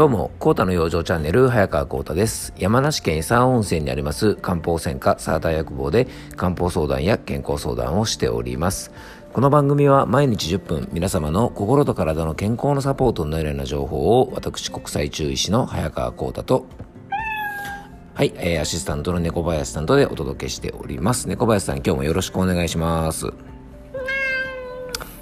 どうも、コータの養生チャンネル、早川コータです。山梨県伊佐温泉にあります漢方専科サーター薬房で漢方相談や健康相談をしております。この番組は毎日10分皆様の心と体の健康のサポートになるような情報を私国際中医師の早川コータとはい、えー、アシスタントの猫林さんとでお届けしております。猫林さん今日もよろしくお願いします。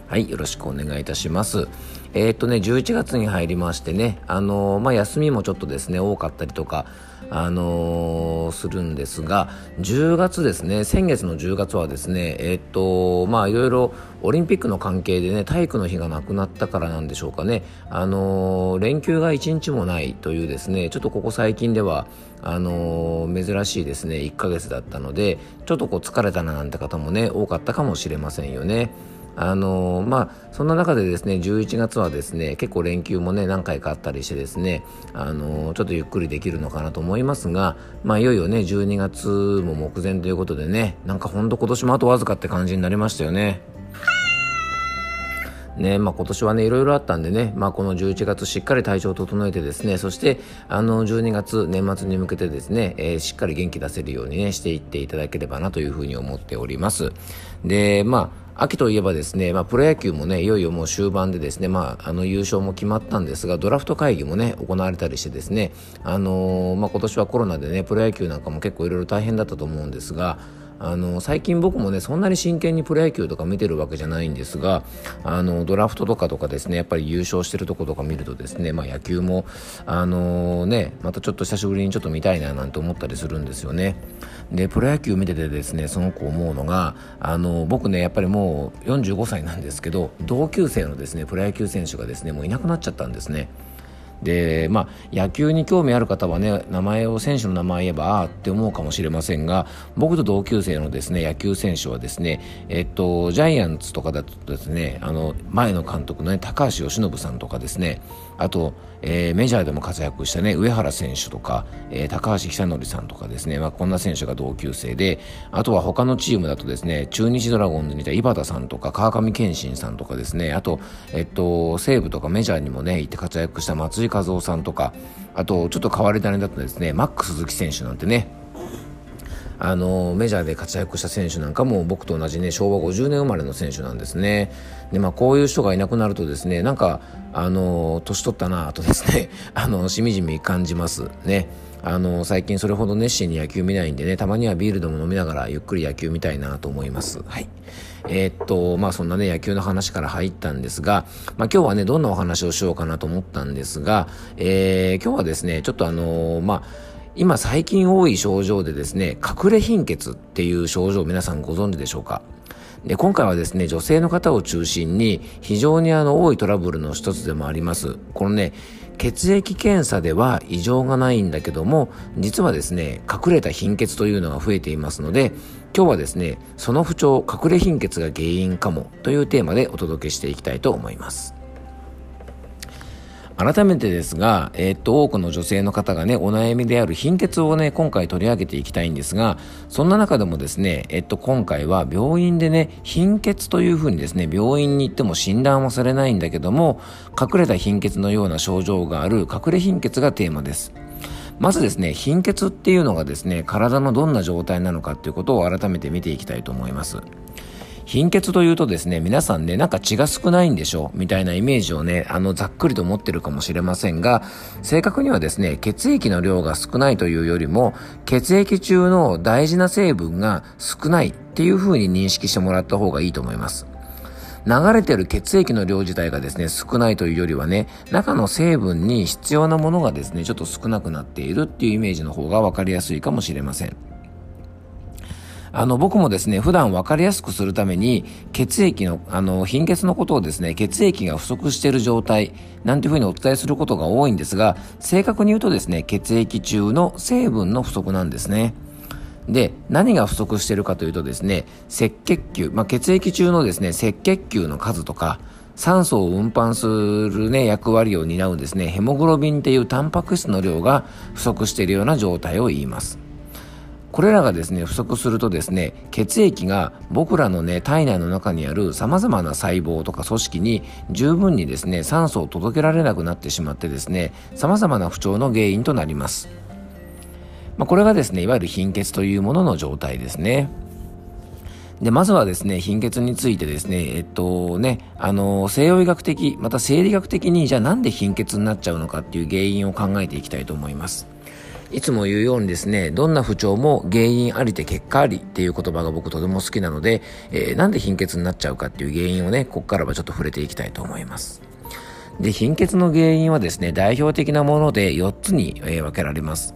はい、よろしくお願いいたします。えー、っとね、11月に入りましてね、あのー、まあ、休みもちょっとですね、多かったりとか、あのー、するんですが、10月ですね、先月の10月はですね、えっと、まあ、いろいろオリンピックの関係でね、体育の日がなくなったからなんでしょうかね、あの連休が1日もないというですね、ちょっとここ最近では、あの珍しいですね、1ヶ月だったので、ちょっとこう疲れたななんて方もね、多かったかもしれませんよね。あのまあ、そんな中でですね11月はですね結構連休もね何回かあったりしてですねあのちょっとゆっくりできるのかなと思いますが、まあ、いよいよね12月も目前ということでねなんかほんと今年もあとわずかって感じになりましたよね。ねまあ、今年はねいろいろあったんでね、まあ、この11月しっかり体調を整えてですねそしてあの12月年末に向けてですね、えー、しっかり元気出せるようにねしていっていただければなというふうに思っておりますでまあ秋といえばですね、まあ、プロ野球もね、いよいよもう終盤でですね、まあ、あの優勝も決まったんですが、ドラフト会議もね、行われたりしてですね、あのー、まあ、今年はコロナでね、プロ野球なんかも結構いろいろ大変だったと思うんですが、あの最近僕もねそんなに真剣にプロ野球とか見てるわけじゃないんですがあのドラフトとかとかですねやっぱり優勝してるとことか見るとですね、まあ、野球もあのねまたちょっと久しぶりにちょっと見たいななんて思ったりするんですよね。でプロ野球見ててですねその子思うのがあの僕ねやっぱりもう45歳なんですけど同級生のですねプロ野球選手がですねもういなくなっちゃったんですね。でまあ、野球に興味ある方はね名前を選手の名前言えばあって思うかもしれませんが僕と同級生のですね野球選手はですね、えっと、ジャイアンツとかだとですねあの前の監督の、ね、高橋由伸さんとかですねあと、えー、メジャーでも活躍したね上原選手とか、えー、高橋久典さんとかですね、まあ、こんな選手が同級生であとは他のチームだとですね中日ドラゴンズにいた井端さんとか川上憲伸さんとかですねあと、えっと、西武とかメジャーにもね行って活躍した松井和夫さんとかあとちょっと変わり種だったですね。マックス鈴木選手なんてね。あのメジャーで活躍した選手なんかも僕と同じね昭和50年生まれの選手なんですね。でまあこういう人がいなくなるとですねなんかあの年取ったなとですねあのしみじみ感じますね。あの最近それほど熱心に野球見ないんでねたまにはビールでも飲みながらゆっくり野球見たいなと思います。はい。えー、っとまあそんなね野球の話から入ったんですが、まあ、今日はねどんなお話をしようかなと思ったんですが、えー、今日はですねちょっとあのまあ今最近多い症状でですね、隠れ貧血っていう症状皆さんご存知でしょうか？で今回はですね、女性の方を中心に非常にあの多いトラブルの一つでもあります。このね、血液検査では異常がないんだけども、実はですね、隠れた貧血というのが増えていますので、今日はですね、その不調、隠れ貧血が原因かもというテーマでお届けしていきたいと思います。改めてですが、えー、っと、多くの女性の方がね、お悩みである貧血をね、今回取り上げていきたいんですが、そんな中でもですね、えっと、今回は病院でね、貧血というふうにですね、病院に行っても診断はされないんだけども、隠れた貧血のような症状がある隠れ貧血がテーマです。まずですね、貧血っていうのがですね、体のどんな状態なのかっていうことを改めて見ていきたいと思います。貧血というとですね、皆さんね、なんか血が少ないんでしょみたいなイメージをね、あの、ざっくりと持ってるかもしれませんが、正確にはですね、血液の量が少ないというよりも、血液中の大事な成分が少ないっていう風に認識してもらった方がいいと思います。流れてる血液の量自体がですね、少ないというよりはね、中の成分に必要なものがですね、ちょっと少なくなっているっていうイメージの方が分かりやすいかもしれません。あの、僕もですね、普段分かりやすくするために、血液の、あの、貧血のことをですね、血液が不足している状態、なんていうふうにお伝えすることが多いんですが、正確に言うとですね、血液中の成分の不足なんですね。で、何が不足しているかというとですね、赤血球、まあ、血液中のですね、赤血球の数とか、酸素を運搬するね、役割を担うですね、ヘモグロビンっていうタンパク質の量が不足しているような状態を言います。これらがですね不足するとですね血液が僕らのね体内の中にあるさまざまな細胞とか組織に十分にですね酸素を届けられなくなってしまってですねさまざまな不調の原因となります、まあ、これがですねいわゆる貧血というものの状態ですねで、まずはですね、貧血についてですね、えっとね、あの、西洋医学的、また生理学的に、じゃあなんで貧血になっちゃうのかっていう原因を考えていきたいと思います。いつも言うようにですね、どんな不調も原因ありて結果ありっていう言葉が僕とても好きなので、えー、なんで貧血になっちゃうかっていう原因をね、ここからはちょっと触れていきたいと思います。で、貧血の原因はですね、代表的なもので4つに、え、分けられます。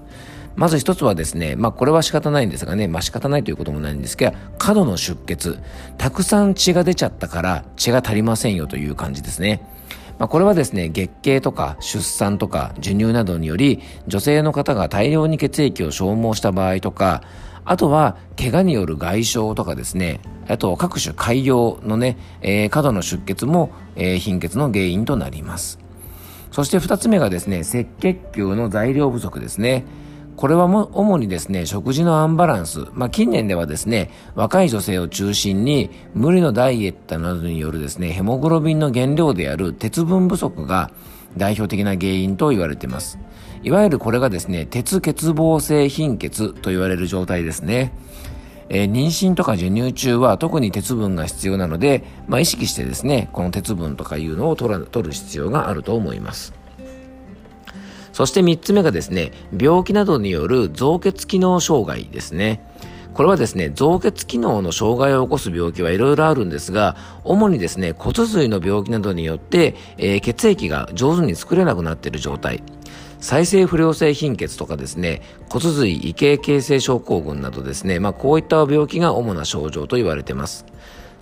まず一つはですね、まあこれは仕方ないんですがね、まあ仕方ないということもないんですけど、過度の出血。たくさん血が出ちゃったから血が足りませんよという感じですね。まあ、これはですね、月経とか出産とか授乳などにより、女性の方が大量に血液を消耗した場合とか、あとは、怪我による外傷とかですね、あと各種海洋のね、えー、過度の出血も、えー、貧血の原因となります。そして二つ目がですね、赤血球の材料不足ですね。これはも主にですね、食事のアンバランス。まあ、近年ではですね、若い女性を中心に、無理のダイエットなどによるですね、ヘモグロビンの原料である鉄分不足が代表的な原因と言われています。いわゆるこれがですね、鉄欠乏性貧血と言われる状態ですね。えー、妊娠とか授乳中は特に鉄分が必要なので、まあ、意識してですね、この鉄分とかいうのを取ら取る必要があると思います。そして3つ目がですね、病気などによる造血機能障害ですね。これはですね、造血機能の障害を起こす病気はいろいろあるんですが、主にですね、骨髄の病気などによって、えー、血液が上手に作れなくなっている状態。再生不良性貧血とかですね、骨髄異形形成症候群などですね、まあこういった病気が主な症状と言われています。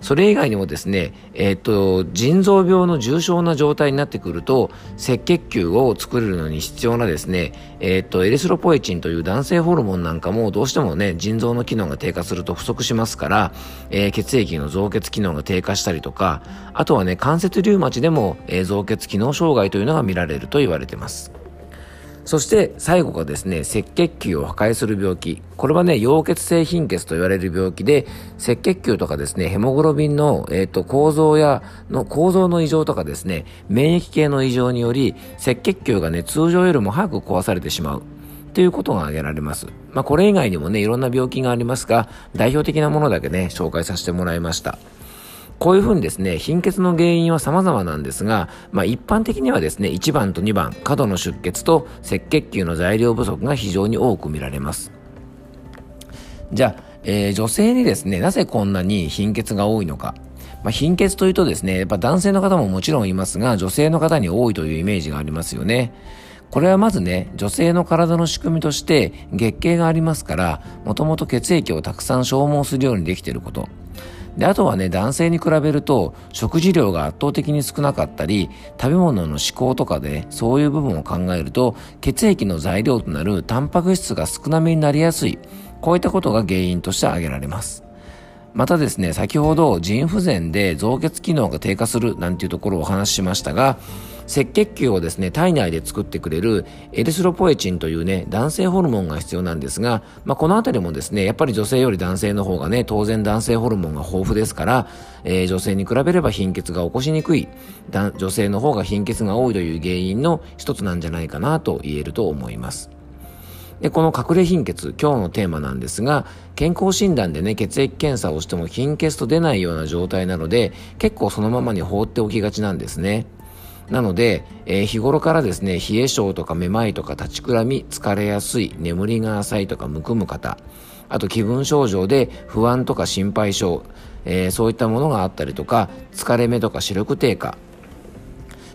それ以外にもですね、えっ、と、腎臓病の重症な状態になってくると、赤血球を作るのに必要なですね、えっ、と、エリスロポエチンという男性ホルモンなんかもどうしてもね、腎臓の機能が低下すると不足しますから、えー、血液の造血機能が低下したりとか、あとはね、関節リウマチでも、えー、造血機能障害というのが見られると言われています。そして最後がですね、赤血球を破壊する病気。これはね、溶血性貧血と言われる病気で、赤血球とかですね、ヘモグロビンの、えっ、ー、と、構造や、の構造の異常とかですね、免疫系の異常により、赤血球がね、通常よりも早く壊されてしまう。ということが挙げられます。まあ、これ以外にもね、いろんな病気がありますが、代表的なものだけね、紹介させてもらいました。こういうふうにですね、貧血の原因は様々なんですが、まあ一般的にはですね、1番と2番、過度の出血と赤血球の材料不足が非常に多く見られます。じゃあ、えー、女性にですね、なぜこんなに貧血が多いのか。まあ、貧血というとですね、やっぱ男性の方ももちろんいますが、女性の方に多いというイメージがありますよね。これはまずね、女性の体の仕組みとして月経がありますから、もともと血液をたくさん消耗するようにできていること。で、あとはね、男性に比べると、食事量が圧倒的に少なかったり、食べ物の思考とかで、そういう部分を考えると、血液の材料となるタンパク質が少なめになりやすい。こういったことが原因として挙げられます。またですね、先ほど腎不全で造血機能が低下するなんていうところをお話ししましたが、赤血球をですね、体内で作ってくれるエリスロポエチンというね、男性ホルモンが必要なんですが、まあ、このあたりもですね、やっぱり女性より男性の方がね、当然男性ホルモンが豊富ですから、えー、女性に比べれば貧血が起こしにくい、女性の方が貧血が多いという原因の一つなんじゃないかなと言えると思います。で、この隠れ貧血、今日のテーマなんですが、健康診断でね、血液検査をしても貧血と出ないような状態なので、結構そのままに放っておきがちなんですね。なので、えー、日頃からですね、冷え性とかめまいとか立ちくらみ、疲れやすい、眠りが浅いとかむくむ方、あと気分症状で不安とか心配性、えー、そういったものがあったりとか、疲れ目とか視力低下、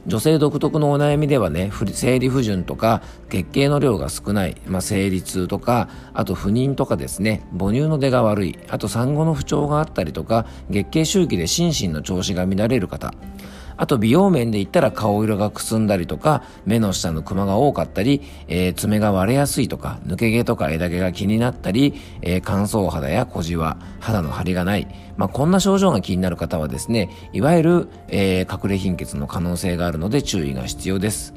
女性独特のお悩みではね、生理不順とか、月経の量が少ない、まあ、生理痛とか、あと不妊とかですね、母乳の出が悪い、あと産後の不調があったりとか、月経周期で心身の調子が乱れる方、あと美容面で言ったら顔色がくすんだりとか、目の下のクマが多かったり、えー、爪が割れやすいとか、抜け毛とか枝毛が気になったり、えー、乾燥肌や小じわ、肌の張りがない、まあ、こんな症状が気になる方はですね、いわゆる、えー、隠れ貧血の可能性があるので注意が必要です。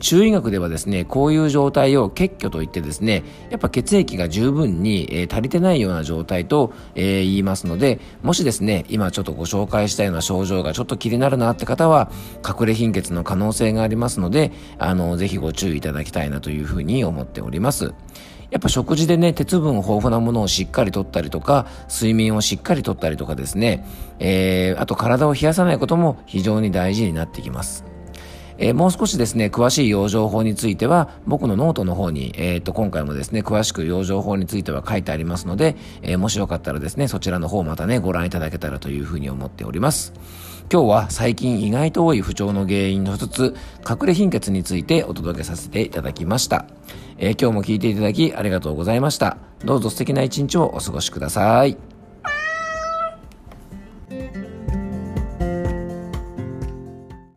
中医学ではですねこういう状態を血虚といってですねやっぱ血液が十分に、えー、足りてないような状態と、えー、言いますのでもしですね今ちょっとご紹介したような症状がちょっと気になるなって方は隠れ貧血の可能性がありますのであのぜひご注意いただきたいなというふうに思っておりますやっぱ食事でね、鉄分豊富なものをしっかりとったりとか、睡眠をしっかりとったりとかですね、えー、あと体を冷やさないことも非常に大事になってきます。えー、もう少しですね、詳しい養生法については、僕のノートの方に、えっ、ー、と、今回もですね、詳しく養生法については書いてありますので、えー、もしよかったらですね、そちらの方またね、ご覧いただけたらというふうに思っております。今日は最近意外と多い不調の原因の一つ、隠れ貧血についてお届けさせていただきました。え今日も聞いていただきありがとうございました。どうぞ素敵な一日をお過ごしください。